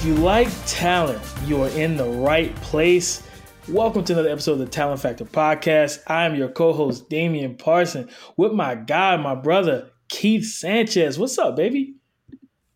If you like talent, you are in the right place. Welcome to another episode of the Talent Factor Podcast. I am your co-host Damian Parson with my guy, my brother Keith Sanchez. What's up, baby?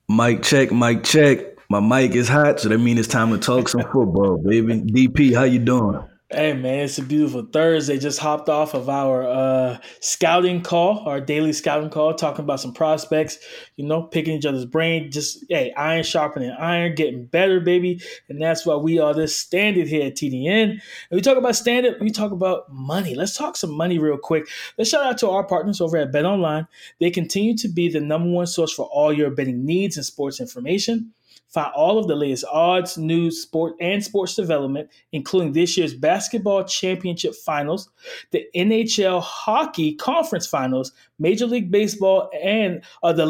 Mic check, mic check. My mic is hot, so that means it's time to talk some football, baby. DP, how you doing? Hey man, it's a beautiful Thursday. Just hopped off of our uh, scouting call, our daily scouting call, talking about some prospects. You know, picking each other's brain. Just hey, iron sharpening iron, getting better, baby. And that's why we are this standard here at TDN. And we talk about standard. We talk about money. Let's talk some money real quick. Let's shout out to our partners over at Bet Online. They continue to be the number one source for all your betting needs and sports information. Find all of the latest odds, news, sport, and sports development, including this year's basketball championship finals, the NHL hockey conference finals, Major League Baseball, and uh, the,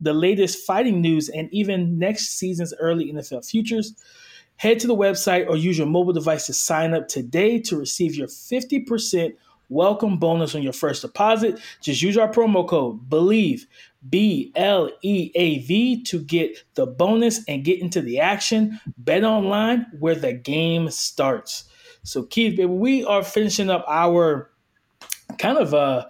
the latest fighting news, and even next season's early NFL futures. Head to the website or use your mobile device to sign up today to receive your 50% welcome bonus on your first deposit. Just use our promo code BELIEVE B L E A V to get the bonus and get into the action. Bet online where the game starts. So Keith, baby, we are finishing up our kind of uh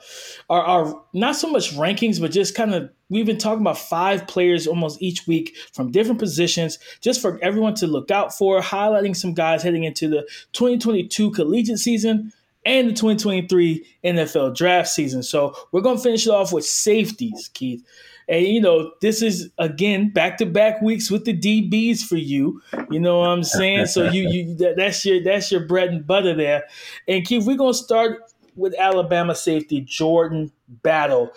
our, our not so much rankings, but just kind of we've been talking about five players almost each week from different positions, just for everyone to look out for, highlighting some guys heading into the 2022 collegiate season and the 2023 NFL draft season. So we're going to finish it off with safeties, Keith. And you know, this is again back to back weeks with the DBs for you. You know what I'm saying? So you you that, that's your that's your bread and butter there. And Keith, we're gonna start with Alabama safety Jordan Battle.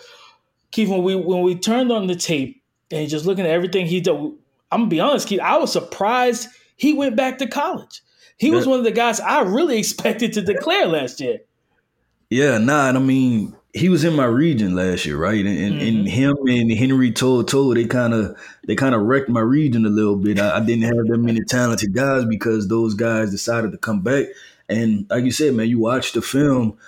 Keith, when we when we turned on the tape and just looking at everything he did, I'm gonna be honest, Keith, I was surprised he went back to college. He was one of the guys I really expected to declare last year. Yeah, nah, and I mean, he was in my region last year, right? And, and, mm-hmm. and him and Henry To'oTo'o, they kind of they kind of wrecked my region a little bit. I, I, didn't have that many talented guys because those guys decided to come back. And like you said, man, you watch the film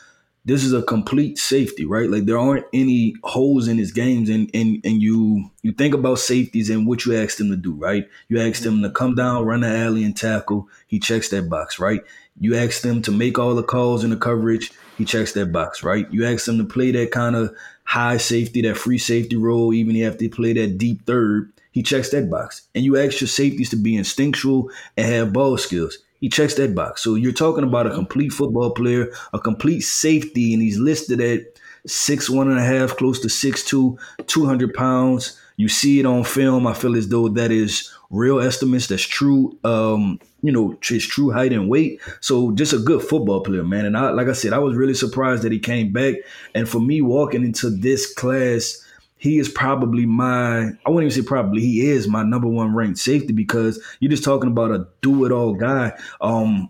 this is a complete safety, right? Like there aren't any holes in his games, and and and you you think about safeties and what you asked him to do, right? You asked him to come down, run the alley, and tackle. He checks that box, right? You asked them to make all the calls in the coverage. He checks that box, right? You asked him to play that kind of high safety, that free safety role, even if they play that deep third. He checks that box. And you ask your safeties to be instinctual and have ball skills. He checks that box. So you're talking about a complete football player, a complete safety, and he's listed at six one and a half, close to six two, 200 pounds. You see it on film. I feel as though that is real estimates. That's true. Um, you know, his true height and weight. So just a good football player, man. And I, like I said, I was really surprised that he came back. And for me, walking into this class he is probably my I wouldn't even say probably he is my number one ranked safety because you're just talking about a do it all guy. Um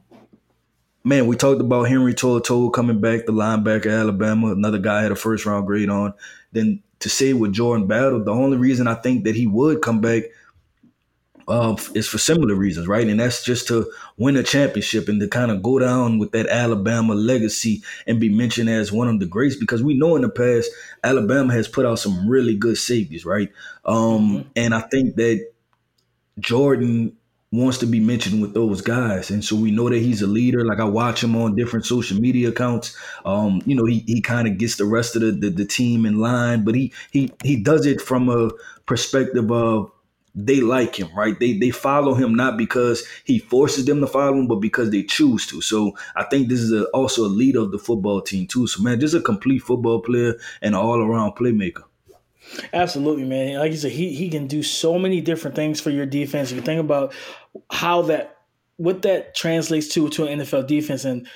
man, we talked about Henry To'oTo'o coming back, the linebacker Alabama, another guy had a first round grade on. Then to say with Jordan Battle, the only reason I think that he would come back uh, is for similar reasons, right? And that's just to win a championship and to kind of go down with that Alabama legacy and be mentioned as one of the greats because we know in the past Alabama has put out some really good safeties, right? Um, mm-hmm. And I think that Jordan wants to be mentioned with those guys. And so we know that he's a leader. Like I watch him on different social media accounts. Um, you know, he he kind of gets the rest of the, the, the team in line, but he he he does it from a perspective of they like him, right? They they follow him not because he forces them to follow him, but because they choose to. So I think this is a, also a leader of the football team too. So man, just a complete football player and all around playmaker. Absolutely, man. Like you said, he he can do so many different things for your defense. If You think about how that what that translates to to an NFL defense and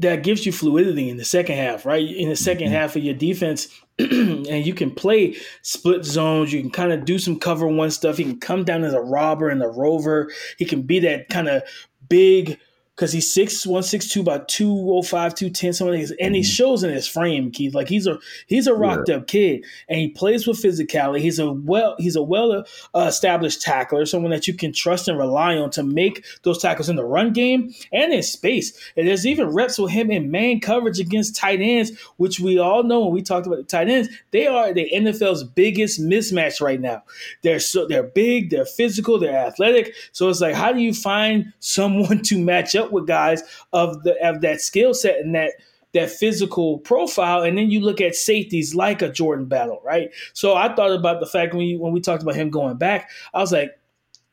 that gives you fluidity in the second half, right? In the 2nd mm-hmm. half of your defense, and you can play split zones. You can kind of do some cover one stuff. He can come down as a robber and a rover. He can be that kind of big because he's six one six two about 205, 210, something like and he mm-hmm. shows in his frame, Keith. Like he's a he's a rocked yeah. up kid and he plays with physicality. He's a well he's a well uh, established tackler, someone that you can trust and rely on to make those tackles in the run game and in space. And there's even reps with him in man coverage against tight ends, which we all know when we talked about the tight ends, they are the NFL's biggest mismatch right now. They're so they're big, they're physical, they're athletic. So it's like, how do you find someone to match up with guys of the of that skill set and that that physical profile, and then you look at safeties like a Jordan Battle, right? So I thought about the fact when we, when we talked about him going back, I was like,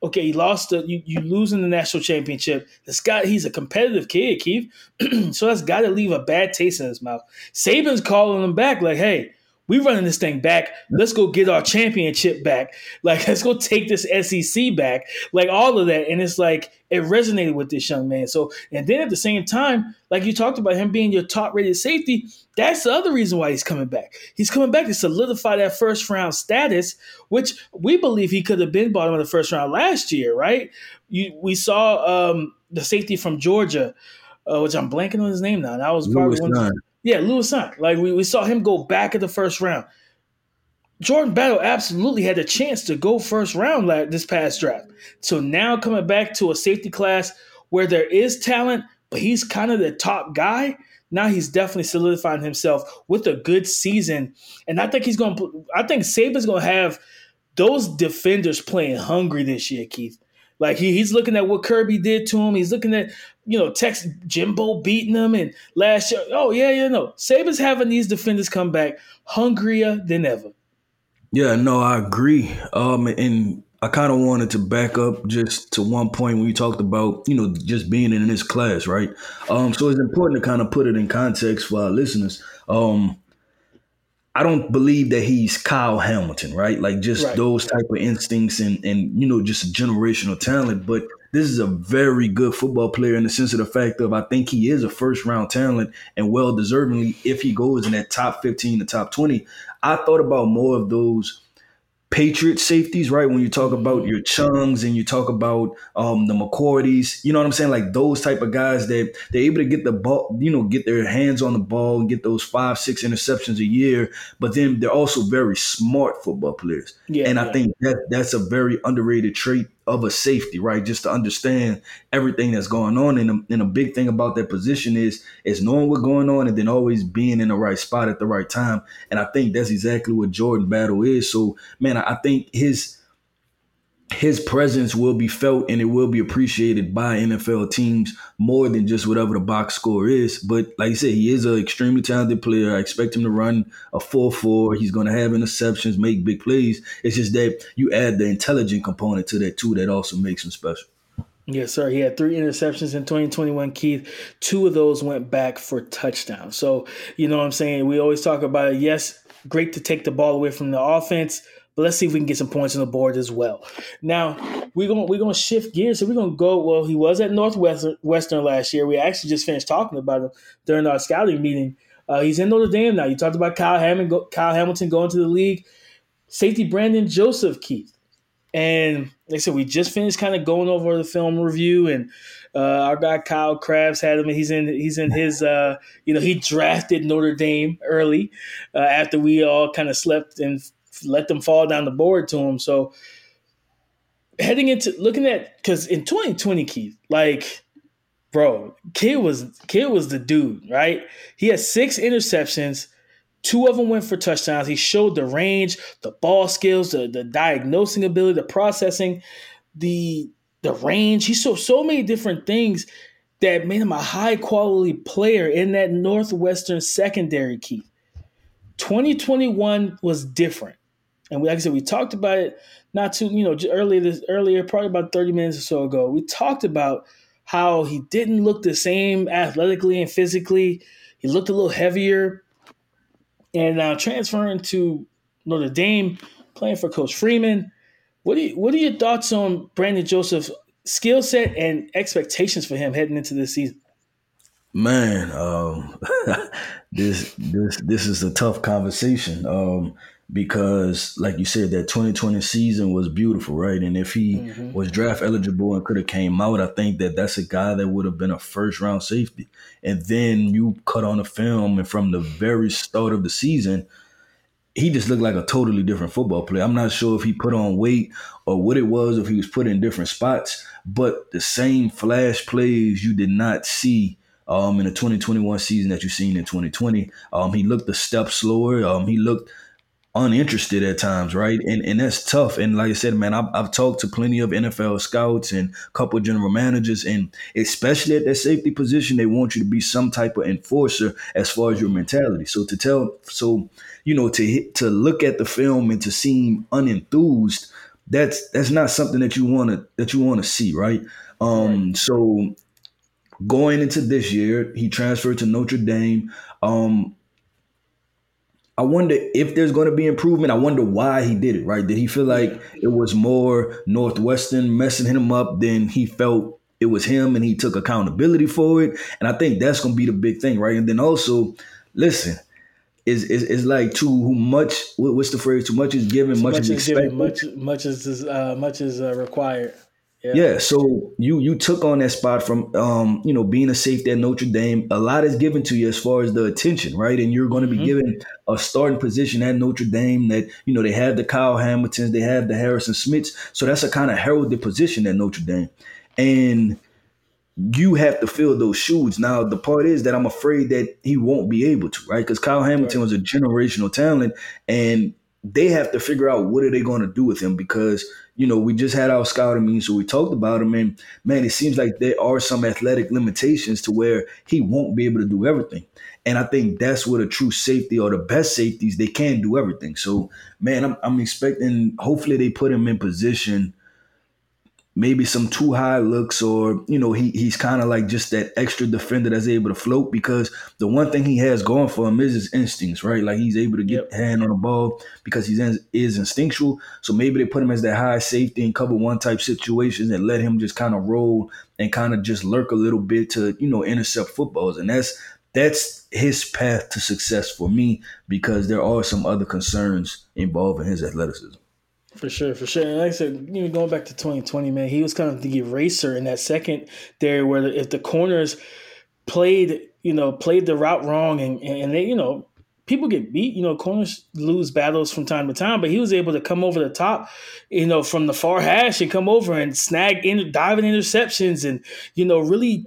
okay, he lost the you, you lose in the national championship. This guy, he's a competitive kid, Keith. so that's got to leave a bad taste in his mouth. Saban's calling him back, like, hey, we running this thing back. Let's go get our championship back. Like, let's go take this SEC back. Like all of that. And it's like it resonated with this young man. So, and then at the same time, like you talked about him being your top rated safety, that's the other reason why he's coming back. He's coming back to solidify that first round status, which we believe he could have been bottom of the first round last year, right? You, we saw um, the safety from Georgia, uh, which I'm blanking on his name now. That was probably Lewis one. Yeah, Lewis Hunt. Like we, we saw him go back in the first round. Jordan Battle absolutely had a chance to go first round this past draft. So now coming back to a safety class where there is talent, but he's kind of the top guy. Now he's definitely solidifying himself with a good season, and I think he's going. to I think Saban's going to have those defenders playing hungry this year, Keith. Like he, he's looking at what Kirby did to him. He's looking at, you know, Tex Jimbo beating him and last year. Oh, yeah, yeah, no. Saban's having these defenders come back hungrier than ever. Yeah, no, I agree. Um, and I kind of wanted to back up just to one point when you talked about, you know, just being in this class, right? Um, so it's important to kind of put it in context for our listeners. Um, I don't believe that he's Kyle Hamilton, right? Like just right. those type of instincts and and you know just generational talent. But this is a very good football player in the sense of the fact of I think he is a first round talent and well deservingly if he goes in that top fifteen, the top twenty. I thought about more of those Patriot safeties, right? When you talk about your Chungs and you talk about um, the McCourties, you know what I'm saying? Like those type of guys that they're able to get the ball, you know, get their hands on the ball and get those five, six interceptions a year. But then they're also very smart football players. Yeah, and I yeah. think that that's a very underrated trait of a safety, right? Just to understand everything that's going on. And a, and a big thing about that position is is knowing what's going on and then always being in the right spot at the right time. And I think that's exactly what Jordan Battle is. So, man, I think his his presence will be felt and it will be appreciated by NFL teams more than just whatever the box score is. But like I said, he is an extremely talented player. I expect him to run a 4 4. He's going to have interceptions, make big plays. It's just that you add the intelligent component to that, too, that also makes him special. Yes, sir. He had three interceptions in 2021, Keith. Two of those went back for touchdowns. So, you know what I'm saying? We always talk about it. Yes, great to take the ball away from the offense but let's see if we can get some points on the board as well. Now we're gonna we're gonna shift gears. So we're gonna go. Well, he was at Northwestern Western last year. We actually just finished talking about him during our scouting meeting. Uh, he's in Notre Dame now. You talked about Kyle Hamilton, Kyle Hamilton going to the league. Safety Brandon Joseph Keith. And like I said, we just finished kind of going over the film review, and uh, our guy Kyle Crabbs had him. He's in he's in his uh, you know he drafted Notre Dame early uh, after we all kind of slept and let them fall down the board to him. So heading into looking at because in 2020, Keith, like bro, kid was kid was the dude, right? He had six interceptions. Two of them went for touchdowns. He showed the range, the ball skills, the, the diagnosing ability, the processing, the the range. He showed so many different things that made him a high quality player in that Northwestern secondary, Keith. 2021 was different. And we, like I said, we talked about it not too, you know, earlier this earlier, probably about 30 minutes or so ago. We talked about how he didn't look the same athletically and physically. He looked a little heavier. And now transferring to Notre Dame, playing for Coach Freeman. What do you, what are your thoughts on Brandon Joseph's skill set and expectations for him heading into this season? Man, um, this this this is a tough conversation. Um, because, like you said, that 2020 season was beautiful, right? And if he mm-hmm. was draft eligible and could have came out, I think that that's a guy that would have been a first round safety. And then you cut on the film, and from the very start of the season, he just looked like a totally different football player. I'm not sure if he put on weight or what it was, if he was put in different spots, but the same flash plays you did not see um, in the 2021 season that you seen in 2020. Um, he looked a step slower. Um, he looked uninterested at times, right? And and that's tough. And like I said, man, I've, I've talked to plenty of NFL scouts and a couple of general managers, and especially at that safety position, they want you to be some type of enforcer as far as your mentality. So to tell, so you know, to hit, to look at the film and to seem unenthused, that's that's not something that you want to that you want to see, right? Um, right. so going into this year, he transferred to Notre Dame. Um, I wonder if there's going to be improvement. I wonder why he did it, right? Did he feel like it was more Northwestern messing him up than he felt it was him and he took accountability for it? And I think that's going to be the big thing, right? And then also, listen, is is, is like too who much what's the phrase? Too much is given, much, much, is expected. Given, much much is uh, much is uh, required. Yeah. yeah. So you you took on that spot from um, you know, being a safety at Notre Dame. A lot is given to you as far as the attention, right? And you're going to be mm-hmm. given a starting position at Notre Dame that, you know, they have the Kyle Hamiltons, they have the Harrison Smiths. So that's a kind of heralded position at Notre Dame. And you have to fill those shoes. Now, the part is that I'm afraid that he won't be able to, right? Because Kyle Hamilton right. was a generational talent, and they have to figure out what are they going to do with him because you know, we just had our scouting meeting, so we talked about him, and man, it seems like there are some athletic limitations to where he won't be able to do everything. And I think that's what a true safety or the best safeties they can do everything. So, man, I'm, I'm expecting. Hopefully, they put him in position maybe some too high looks or you know he he's kind of like just that extra defender that's able to float because the one thing he has going for him is his instincts right? Like he's able to get yep. hand on the ball because he is instinctual. So maybe they put him as that high safety and cover one type situations and let him just kind of roll and kind of just lurk a little bit to you know intercept footballs. And that's that's his path to success for me because there are some other concerns involving his athleticism for sure, for sure. And like I said, you know, going back to 2020, man, he was kind of the eraser in that second there, where if the corners played, you know, played the route wrong, and and they, you know, people get beat. You know, corners lose battles from time to time, but he was able to come over the top, you know, from the far hash and come over and snag in diving interceptions, and you know, really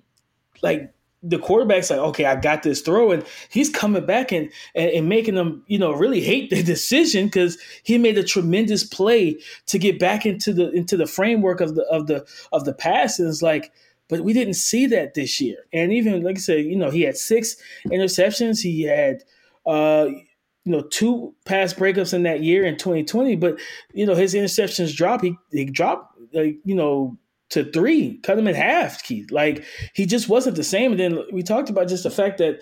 like the quarterback's like, okay, I got this throw, and he's coming back and and, and making them, you know, really hate the decision because he made a tremendous play to get back into the into the framework of the of the of the pass. And it's like, but we didn't see that this year. And even like I said, you know, he had six interceptions. He had, uh, you know, two pass breakups in that year in 2020. But you know, his interceptions drop. He he dropped, like you know to three, cut him in half, Keith. Like he just wasn't the same. And then we talked about just the fact that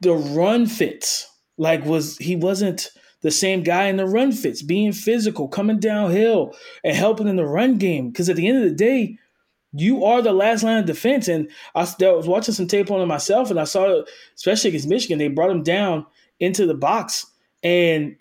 the run fits, like was he wasn't the same guy in the run fits, being physical, coming downhill and helping in the run game. Because at the end of the day, you are the last line of defense. And I, I was watching some tape on it myself, and I saw, especially against Michigan, they brought him down into the box, and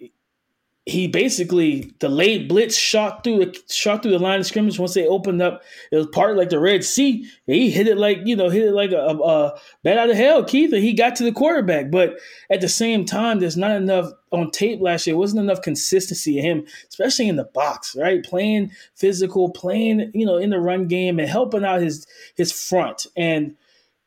he basically the late blitz shot through the shot through the line of scrimmage once they opened up. It was part like the Red Sea. He hit it like you know hit it like a, a, bat out of hell, Keith. And he got to the quarterback, but at the same time, there's not enough on tape last year. wasn't enough consistency in him, especially in the box, right? Playing physical, playing you know in the run game and helping out his his front and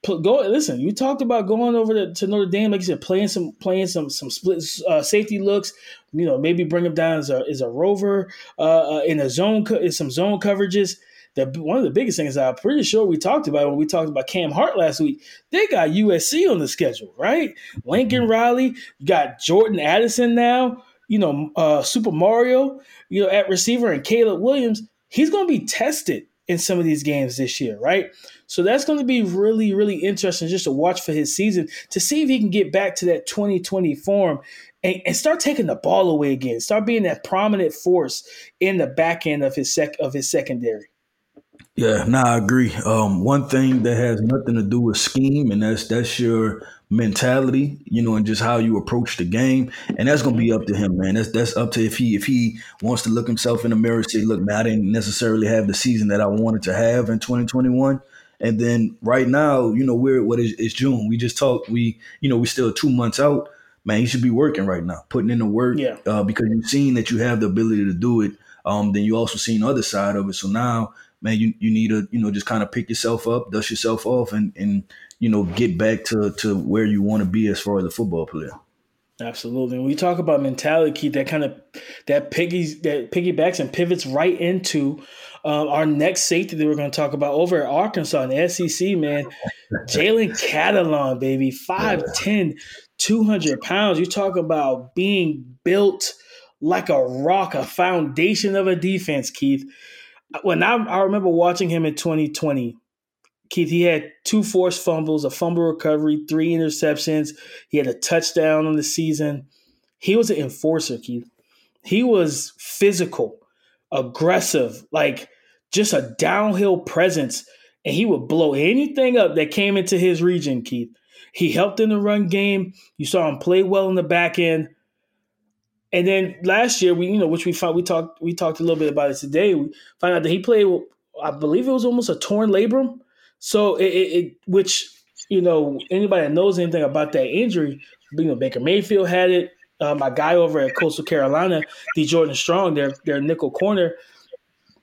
go listen. You talked about going over to, to, Notre Dame, like you said, playing some playing some some split uh, safety looks. You know, maybe bring him down as a as a rover uh, uh in a zone in some zone coverages. That one of the biggest things I'm pretty sure we talked about when we talked about Cam Hart last week. They got USC on the schedule, right? Lincoln mm-hmm. Riley, you got Jordan Addison now. You know, uh, Super Mario, you know, at receiver, and Caleb Williams. He's going to be tested in some of these games this year, right? So that's going to be really, really interesting just to watch for his season to see if he can get back to that 2020 form and, and start taking the ball away again. Start being that prominent force in the back end of his sec of his secondary. Yeah, nah, I agree. Um, one thing that has nothing to do with scheme, and that's that's your mentality, you know, and just how you approach the game. And that's gonna be up to him, man. That's that's up to if he if he wants to look himself in the mirror and say, look, man, I didn't necessarily have the season that I wanted to have in 2021. And then right now, you know, we're what is it's June. We just talked, we, you know, we're still two months out. Man, he should be working right now, putting in the work. Yeah. Uh, because you've seen that you have the ability to do it. Um, then you also seen the other side of it. So now, man, you, you need to, you know, just kind of pick yourself up, dust yourself off and and you know, get back to to where you want to be as far as a football player. Absolutely. When we talk about mentality, Keith, that kind of that piggies that piggybacks and pivots right into um, our next safety that we're going to talk about over at Arkansas in SEC, man. Jalen Catalon, baby, 5'10, 200 pounds. You talk about being built like a rock, a foundation of a defense, Keith. When I, I remember watching him in 2020, Keith, he had two forced fumbles, a fumble recovery, three interceptions. He had a touchdown on the season. He was an enforcer, Keith. He was physical, aggressive, like just a downhill presence, and he would blow anything up that came into his region, Keith. He helped in the run game. You saw him play well in the back end. And then last year, we you know, which we found we talked we talked a little bit about it today. We found out that he played, I believe it was almost a torn labrum. So it, it, it which you know anybody that knows anything about that injury, you know Baker Mayfield had it. Uh, my guy over at Coastal Carolina, D'Jordan Strong, their their nickel corner,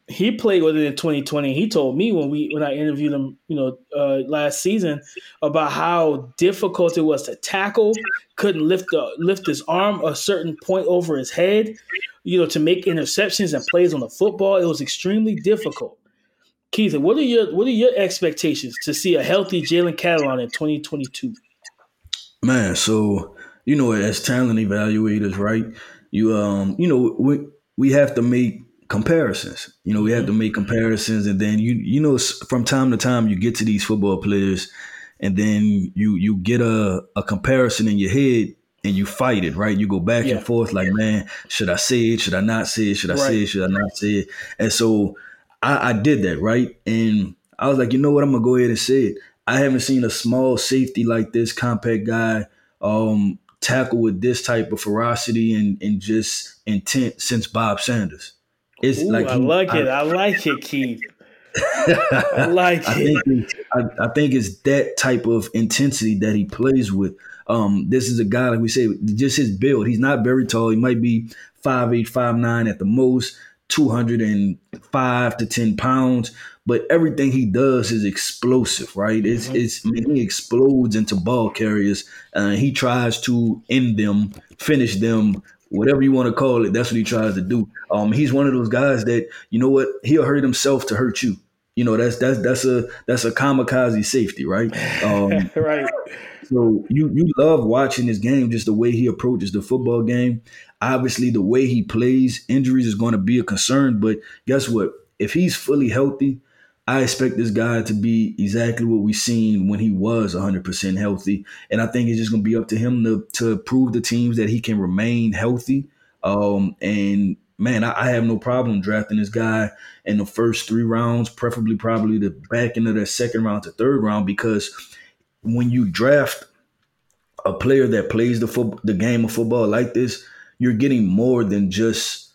he played with it in 2020. He told me when we when I interviewed him, you know, uh, last season about how difficult it was to tackle. Couldn't lift the lift his arm a certain point over his head, you know, to make interceptions and plays on the football. It was extremely difficult. Keith, what are your what are your expectations to see a healthy Jalen Catalon in 2022? Man, so you know, as talent evaluators, right? You um, you know, we we have to make comparisons. You know, we have to make comparisons, and then you you know from time to time you get to these football players, and then you you get a a comparison in your head. And you fight it, right? You go back yeah. and forth, like, man, should I say it? Should I not say it? Should I right. say it? Should I not say it? And so I, I did that, right? And I was like, you know what? I'm gonna go ahead and say it. I haven't seen a small safety like this, compact guy, um, tackle with this type of ferocity and, and just intent since Bob Sanders. It's Ooh, like he, I like it. I like it, Keith. I like I it. Think I, I, think it's that type of intensity that he plays with. Um, this is a guy, like we say, just his build. He's not very tall. He might be five eight, five nine at the most, 205 to 10 pounds. But everything he does is explosive, right? It's, mm-hmm. it's man, he explodes into ball carriers. and he tries to end them, finish them whatever you want to call it, that's what he tries to do. Um, he's one of those guys that you know what he'll hurt himself to hurt you. You know that's that's that's a that's a kamikaze safety, right? Um, right. So you you love watching this game, just the way he approaches the football game. Obviously, the way he plays, injuries is going to be a concern. But guess what? If he's fully healthy, I expect this guy to be exactly what we've seen when he was 100% healthy. And I think it's just going to be up to him to, to prove the teams that he can remain healthy. Um, and man, I, I, have no problem drafting this guy in the first three rounds, preferably probably the back end of the second round to third round, because when you draft a player that plays the foot, the game of football like this, you're getting more than just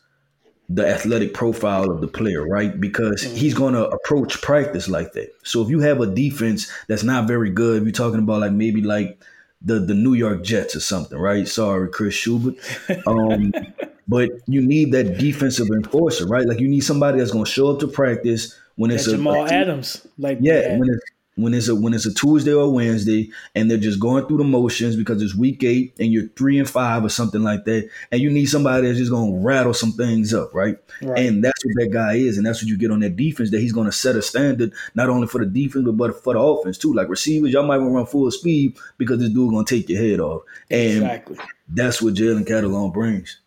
the athletic profile of the player, right? Because mm-hmm. he's going to approach practice like that. So if you have a defense that's not very good, you're talking about like maybe like the the New York Jets or something, right? Sorry, Chris Schubert. Um, but you need that defensive enforcer, right? Like you need somebody that's going to show up to practice when it's a, Jamal Adams, like yeah, when it's when it's a when it's a Tuesday or Wednesday and they're just going through the motions because it's week eight and you're three and five or something like that, and you need somebody that's just gonna rattle some things up, right? right. And that's what that guy is, and that's what you get on that defense that he's gonna set a standard not only for the defense but, but for the offense too. Like receivers, y'all might want to run full speed because this dude gonna take your head off, and exactly. that's what Jalen Catalon brings.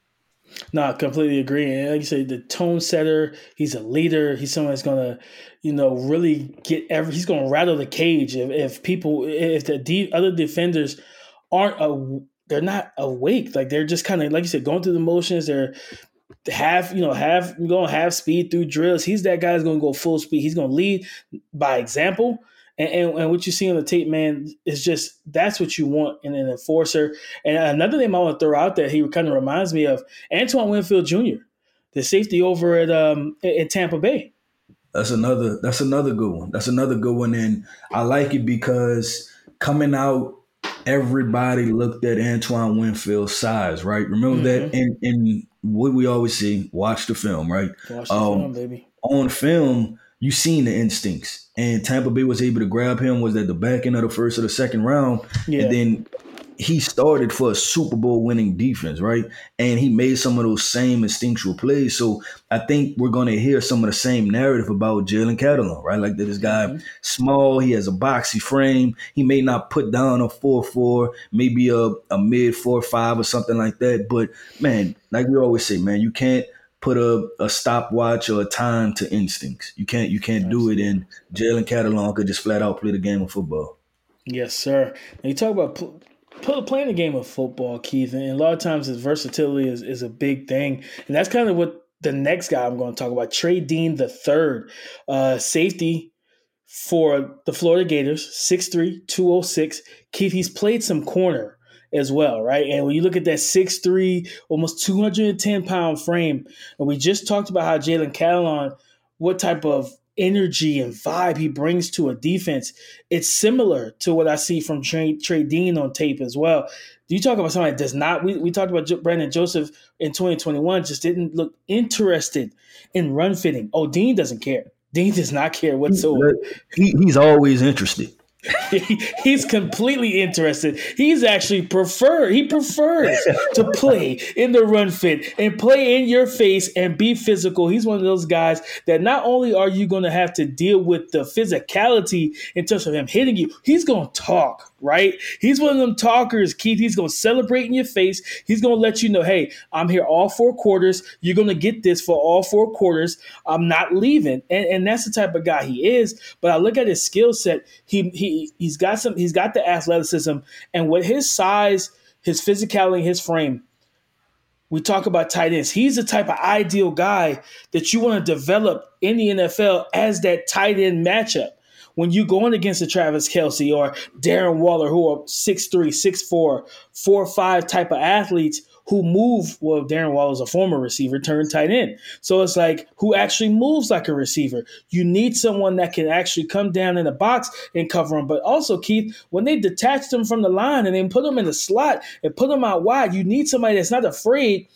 No, I completely agree. And like you say, the tone setter, he's a leader. He's someone that's gonna, you know, really get every. He's gonna rattle the cage if, if people, if the de- other defenders aren't a, they're not awake. Like they're just kind of like you said, going through the motions. They're half, you know half going to have speed through drills. He's that guy's going to go full speed. He's going to lead by example. And, and, and, what you see on the tape, man, is just that's what you want in an enforcer. And another name I want to throw out there, he kind of reminds me of Antoine Winfield Jr., the safety over at um, in Tampa Bay. That's another. That's another good one. That's another good one, and I like it because coming out, everybody looked at Antoine Winfield's size. Right? Remember mm-hmm. that and in what we always see. Watch the film. Right? Watch the um, film, baby. On film, you seen the instincts. And Tampa Bay was able to grab him was at the back end of the first or the second round. Yeah. And then he started for a Super Bowl winning defense, right? And he made some of those same instinctual plays. So I think we're going to hear some of the same narrative about Jalen Catalon, right? Like that this guy mm-hmm. small, he has a boxy frame. He may not put down a 4-4, maybe a, a mid 4-5 or something like that. But man, like we always say, man, you can't – put a, a stopwatch or a time to instincts. You can't you can't do it. And Jalen Catalon could just flat out play the game of football. Yes, sir. Now you talk about playing the game of football, Keith, and a lot of times his versatility is, is a big thing, and that's kind of what the next guy I'm going to talk about, Trey Dean the third, uh, safety for the Florida Gators, 6'3", 206. Keith, he's played some corner as well, right? And when you look at that 6'3, almost 210 pound frame, and we just talked about how Jalen Catalon, what type of energy and vibe he brings to a defense, it's similar to what I see from Trey, Trey Dean on tape as well. Do you talk about somebody that does not? We, we talked about Brandon Joseph in 2021, just didn't look interested in run fitting. Oh, Dean doesn't care. Dean does not care whatsoever. He, he's always interested. he's completely interested. He's actually prefer he prefers to play in the run fit and play in your face and be physical. He's one of those guys that not only are you going to have to deal with the physicality in terms of him hitting you, he's going to talk right? He's one of them talkers, Keith. He's going to celebrate in your face. He's going to let you know, hey, I'm here all four quarters. You're going to get this for all four quarters. I'm not leaving. And, and that's the type of guy he is. But I look at his skill set. He, he, he's got some, he's got the athleticism. And with his size, his physicality, his frame, we talk about tight ends. He's the type of ideal guy that you want to develop in the NFL as that tight end matchup when you going against a Travis Kelce or Darren Waller, who are 6'3, 6'4, 4'5 type of athletes who move, well, Darren Waller's a former receiver turned tight end. So it's like who actually moves like a receiver. You need someone that can actually come down in the box and cover them. But also, Keith, when they detach them from the line and then put them in the slot and put them out wide, you need somebody that's not afraid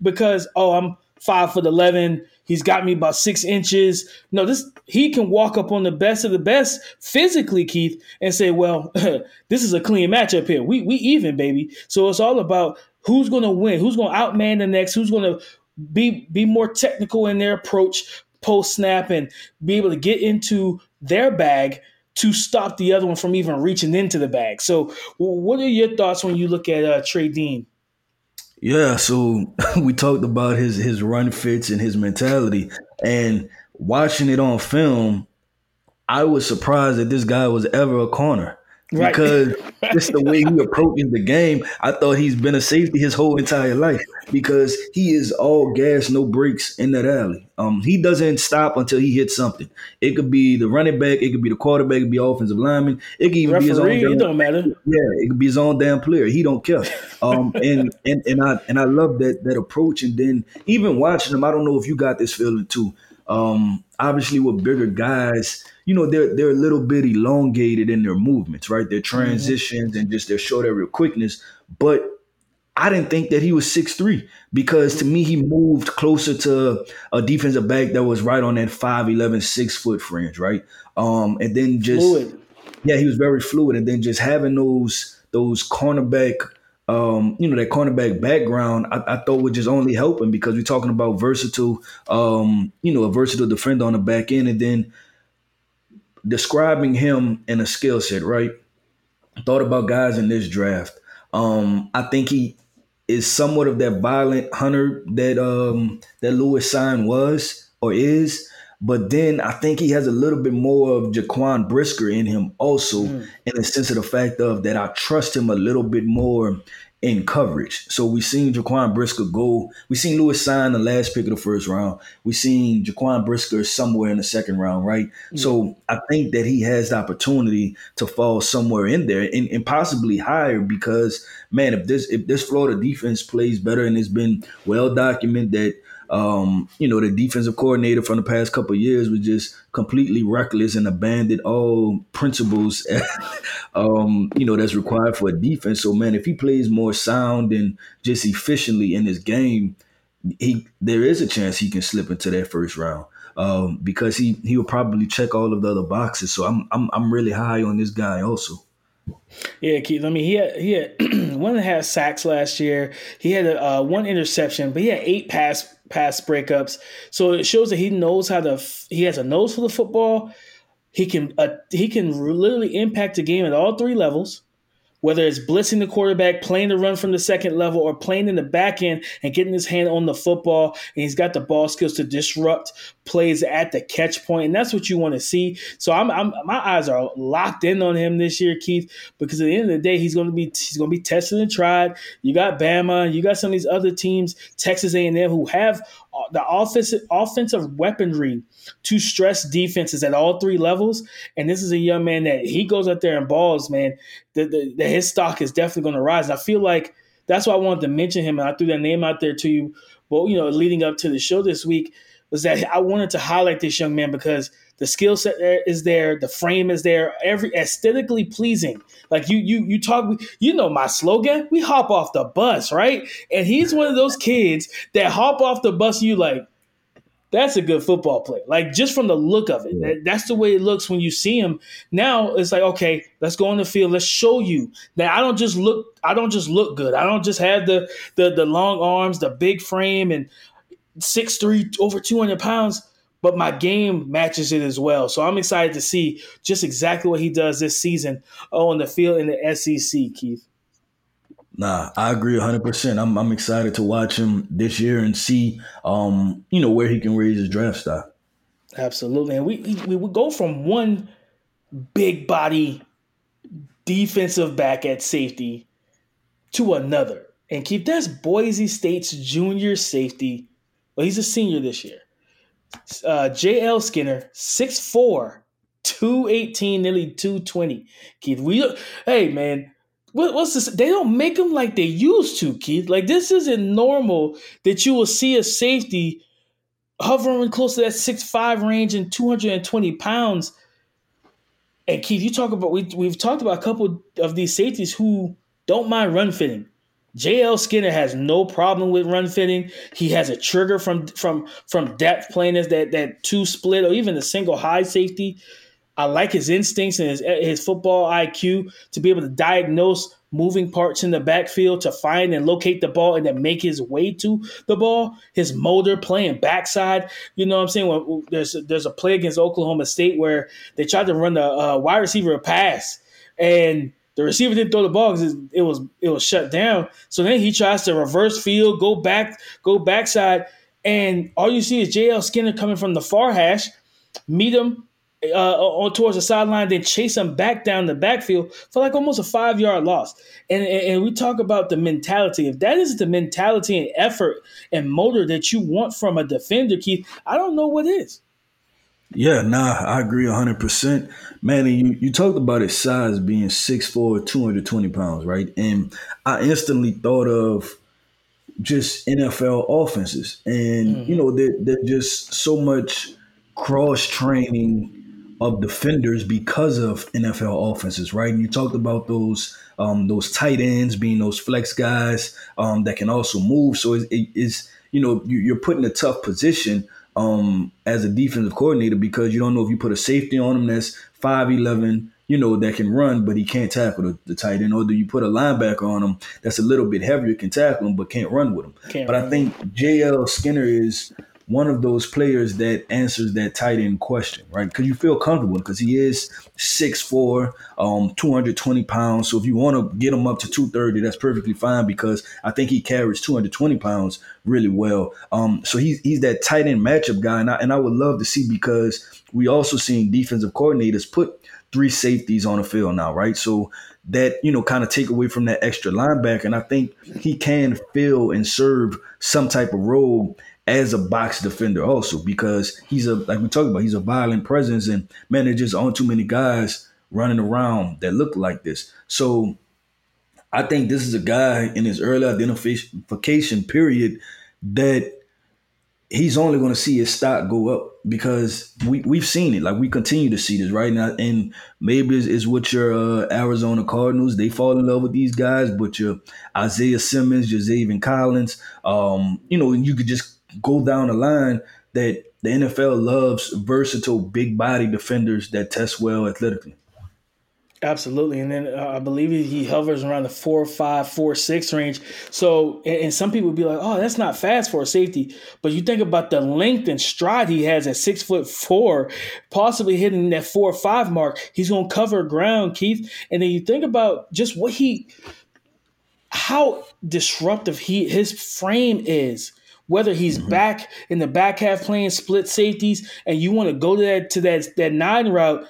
because, oh, I'm five foot 11 He's got me about six inches. No, this he can walk up on the best of the best physically, Keith, and say, "Well, this is a clean matchup here. We we even, baby." So it's all about who's going to win, who's going to outman the next, who's going to be be more technical in their approach post snap and be able to get into their bag to stop the other one from even reaching into the bag. So, what are your thoughts when you look at uh, Trey Dean? Yeah, so we talked about his his run fits and his mentality, and watching it on film, I was surprised that this guy was ever a corner. Right. Because just the way he approaches the game, I thought he's been a safety his whole entire life because he is all gas, no brakes in that alley. Um, he doesn't stop until he hits something. It could be the running back, it could be the quarterback, it could be offensive lineman, it could even Referee, be his own. Damn, it don't matter. Yeah, it could be his own damn player. He don't care. Um, and and and I and I love that that approach. And then even watching him, I don't know if you got this feeling too. Um, obviously, with bigger guys you know they're they're a little bit elongated in their movements, right? Their mm-hmm. transitions mm-hmm. and just their short area quickness. But I didn't think that he was six three because to me he moved closer to a defensive back that was right on that 5'11", 6 foot fringe, right? Um, and then just fluid. yeah, he was very fluid, and then just having those those cornerback. Um, you know that cornerback background, I, I, thought would just only help him because we're talking about versatile, um, you know, a versatile defender on the back end, and then describing him in a skill set, right? Thought about guys in this draft. Um, I think he is somewhat of that violent hunter that um that Lewis Cine was or is. But then I think he has a little bit more of Jaquan Brisker in him also, mm. in the sense of the fact of that I trust him a little bit more in coverage. So we seen Jaquan Brisker go. We seen Lewis Cine the last pick of the first round. We seen Jaquan Brisker somewhere in the second round, right? Mm-hmm. So I think that he has the opportunity to fall somewhere in there and, and, possibly higher because man, if this if this Florida defense plays better and it's been well documented that um, you know, the defensive coordinator from the past couple years was just completely reckless and abandoned all principles, um, you know, that's required for a defense. So, man, if he plays more sound and just efficiently in his game, he there is a chance he can slip into that first round. Um, because he he will probably check all of the other boxes. So I'm I'm I'm really high on this guy also. Yeah, Keith. I mean, he had he had one and a half sacks last year. He had a, uh, one interception, but he had eight pass pass breakups. So it shows that he knows how to. He has a nose for the football. He can uh, he can literally impact the game at all three levels whether it's blitzing the quarterback, playing the run from the second level, or playing in the back end and getting his hand on the football. And he's got the ball skills to disrupt plays at the catch point, and that's what you want to see. So I'm, I'm my eyes are locked in on him this year, Keith, because at the end of the day, he's going to be he's going to be tested and tried. You got Bama, you got some of these other teams, Texas A&M, who have Uh, the offensive offensive weaponry to stress defenses at all three levels. And this is a young man that he goes out there and balls, man. That the his stock is definitely going to rise. And I feel like that's why I wanted to mention him, and I threw that name out there to you. Well, you know, leading up to the show this week was that I wanted to highlight this young man because the skill set is there, the frame is there, every aesthetically pleasing. Like you, you, you talk. You know my slogan. We hop off the bus, right? And he's one of those kids that hop off the bus. you like, that's a good football player. Like just from the look of it, that, that's the way it looks when you see him. Now it's like, okay, let's go on the field. Let's show you that I don't just look. I don't just look good. I don't just have the the the long arms, the big frame, and six three over two hundred pounds but my game matches it as well. So I'm excited to see just exactly what he does this season on the field in the SEC, Keith. Nah, I agree 100%. I'm, I'm excited to watch him this year and see, um, you know, where he can raise his draft stock. Absolutely. And we, we would go from one big body defensive back at safety to another. And keep that's Boise State's junior safety. Well, he's a senior this year. Uh, JL Skinner, 6'4, 218, nearly 220. Keith, we hey man, what, what's this? They don't make them like they used to, Keith. Like this isn't normal that you will see a safety hovering close to that six five range and 220 pounds. And Keith, you talk about we we've talked about a couple of these safeties who don't mind run fitting. JL Skinner has no problem with run fitting. He has a trigger from from from depth playing as that that two split or even the single high safety. I like his instincts and his his football IQ to be able to diagnose moving parts in the backfield to find and locate the ball and then make his way to the ball. His motor playing backside. You know what I'm saying? When, there's there's a play against Oklahoma State where they tried to run the uh, wide receiver a pass and the receiver didn't throw the ball because it was it was shut down. So then he tries to reverse field, go back, go backside, and all you see is JL Skinner coming from the far hash, meet him uh, on towards the sideline, then chase him back down the backfield for like almost a five yard loss. And, and, and we talk about the mentality. If that is the mentality and effort and motor that you want from a defender, Keith, I don't know what is. Yeah, nah, I agree 100%. Man, you, you talked about his size being 6'4, 220 pounds, right? And I instantly thought of just NFL offenses. And, mm-hmm. you know, there, there's just so much cross training of defenders because of NFL offenses, right? And you talked about those um, those tight ends being those flex guys um, that can also move. So it, it, it's, you know, you, you're put in a tough position – um, as a defensive coordinator because you don't know if you put a safety on him that's 5'11, you know, that can run, but he can't tackle the, the tight end, or do you put a linebacker on him that's a little bit heavier, can tackle him, but can't run with him. Can't but run. I think JL Skinner is one of those players that answers that tight end question, right? Because you feel comfortable because he is 6'4", um, 220 pounds. So if you want to get him up to 230, that's perfectly fine because I think he carries 220 pounds really well. Um, so he's he's that tight end matchup guy, and I, and I would love to see because we also seen defensive coordinators put three safeties on the field now, right? So that you know kind of take away from that extra linebacker, and I think he can fill and serve some type of role as a box defender also because he's a like we talked about he's a violent presence and man just aren't too many guys running around that look like this so i think this is a guy in his early identification period that he's only going to see his stock go up because we, we've seen it. Like we continue to see this right now. And maybe it's, it's with your uh, Arizona Cardinals. They fall in love with these guys, but your Isaiah Simmons, your Zaven Collins, um, you know, and you could just go down the line that the NFL loves versatile, big body defenders that test well athletically. Absolutely, and then uh, I believe he hovers around the four five four six range. So, and, and some people be like, "Oh, that's not fast for a safety," but you think about the length and stride he has at six foot four, possibly hitting that four five mark. He's going to cover ground, Keith. And then you think about just what he, how disruptive he his frame is whether he's mm-hmm. back in the back half playing split safeties and you want to go to that to that that nine route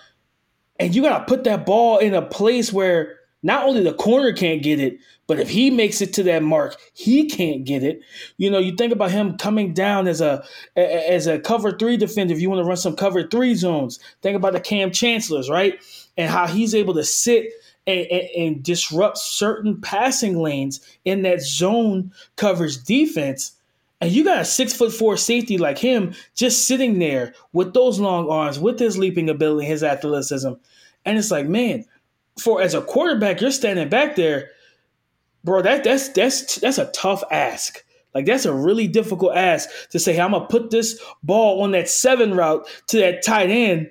and you got to put that ball in a place where not only the corner can't get it, but if he makes it to that mark, he can't get it. You know, you think about him coming down as a as a cover three defender. If you want to run some cover three zones, think about the Kam Chancellors, right? And how he's able to sit and, and, and disrupt certain passing lanes in that zone coverage defense and you got a six foot four safety like him just sitting there with those long arms, with his leaping ability, his athleticism. And it's like, man, for as a quarterback, you're standing back there, bro. That that's that's that's a tough ask. Like that's a really difficult ask to say, hey, I'm gonna put this ball on that seven route to that tight end,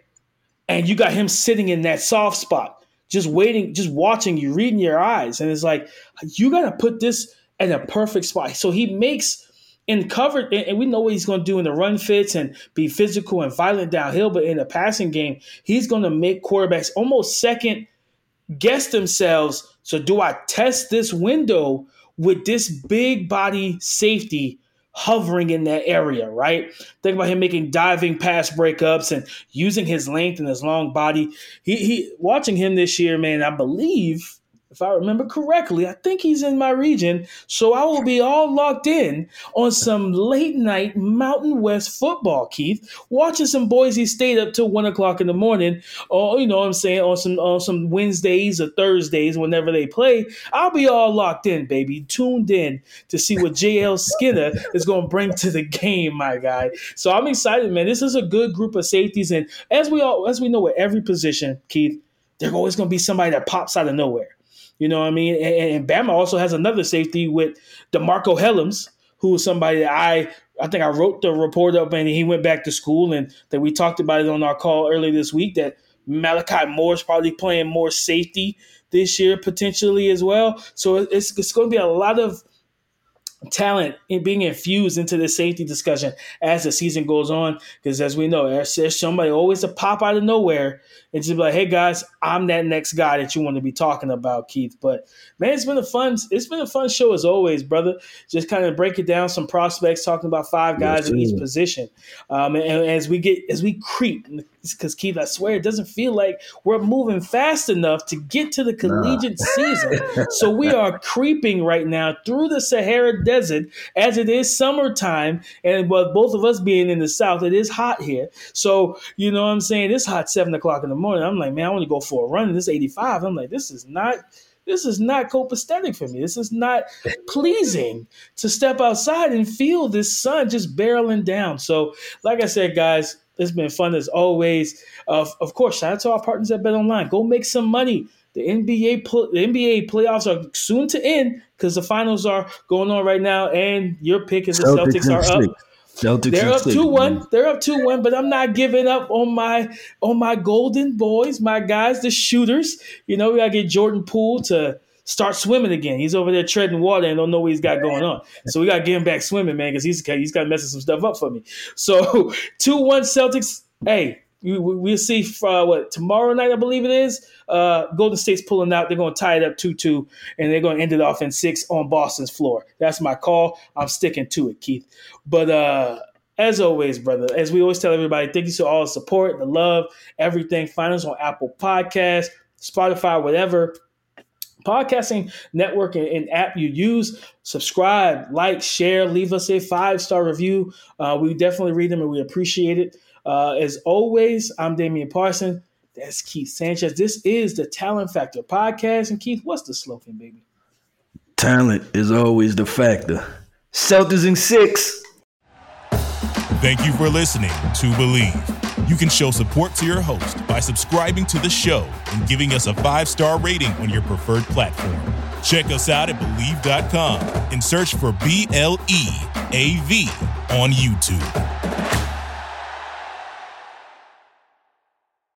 and you got him sitting in that soft spot, just waiting, just watching you, reading your eyes. And it's like, you gotta put this in a perfect spot. So he makes in cover, and we know what he's going to do in the run fits and be physical and violent downhill. But in the passing game, he's going to make quarterbacks almost second guess themselves. So, do I test this window with this big body safety hovering in that area, right? Think about him making diving pass breakups and using his length and his long body. He, he watching him this year, man. I believe if I remember correctly, I think he's in my region. So I will be all locked in on some late night Mountain West football, Keith, watching some Boise State up till one o'clock in the morning. Or, you know what I'm saying, on some on some Wednesdays or Thursdays, whenever they play. I'll be all locked in, baby, tuned in to see what JL Skinner is going to bring to the game, my guy. So I'm excited, man. This is a good group of safeties. And as we all as we know, at every position, Keith, there's always going to be somebody that pops out of nowhere you know what I mean? And, and Bama also has another safety with DeMarcco Hellams, who is somebody that I I think I wrote the report up and he went back to school and that we talked about it on our call earlier this week that Malachi Moore is probably playing more safety this year potentially as well. So it's, it's going to be a lot of talent in being infused into the safety discussion as the season goes on. Because as we know, there's, there's somebody always to pop out of nowhere and just be like, "Hey guys, I'm that next guy that you want to be talking about, Keith." But man, it's been a fun, it's been a fun show as always, brother. Just kind of breaking down some prospects, talking about five guys yes, in each position. Um, and, and, as we get, as we creep, because Keith, I swear, it doesn't feel like we're moving fast enough to get to the collegiate nah. season. So we are creeping right now through the Sahara Desert as it is summertime, and with both of us being in the South, it is hot here. So you know what I'm saying? It's hot seven o'clock in the morning. I'm like, man, I want to go for a run. In this 85. I'm like, this is not this is not copacetic for me. This is not pleasing to step outside and feel this sun just barreling down. So, like I said, guys, it's been fun as always. Uh, of course, shout out to our partners at Bet Online. Go make some money. The NBA the NBA playoffs are soon to end because the finals are going on right now, and your pick is the Celtics, Celtics are up. Celtics They're up two one. They're up two one, but I'm not giving up on my on my golden boys, my guys, the shooters. You know, we gotta get Jordan Poole to start swimming again. He's over there treading water and don't know what he's got going on. So we got to get him back swimming, man, because he's he's got messing some stuff up for me. So two one Celtics. Hey, we, we'll see uh, what tomorrow night, I believe it is. Uh, Golden State's pulling out. They're going to tie it up 2 2, and they're going to end it off in six on Boston's floor. That's my call. I'm sticking to it, Keith. But uh, as always, brother, as we always tell everybody, thank you for all the support, the love, everything. Find us on Apple Podcasts, Spotify, whatever podcasting network and, and, app you use. Subscribe, like, share, leave us a five star review. Uh, we definitely read them and we appreciate it. Uh, as always, I'm Damian Parson. That's Keith Sanchez. This is the Talent Factor podcast. And Keith, what's the slogan, baby? Talent is always the factor. Celtics in six. Thank you for listening to Bleav. You can show support to your host by subscribing to the show and giving us a five star rating on your preferred platform. Check us out at Bleav.com and search for B L E A V on YouTube.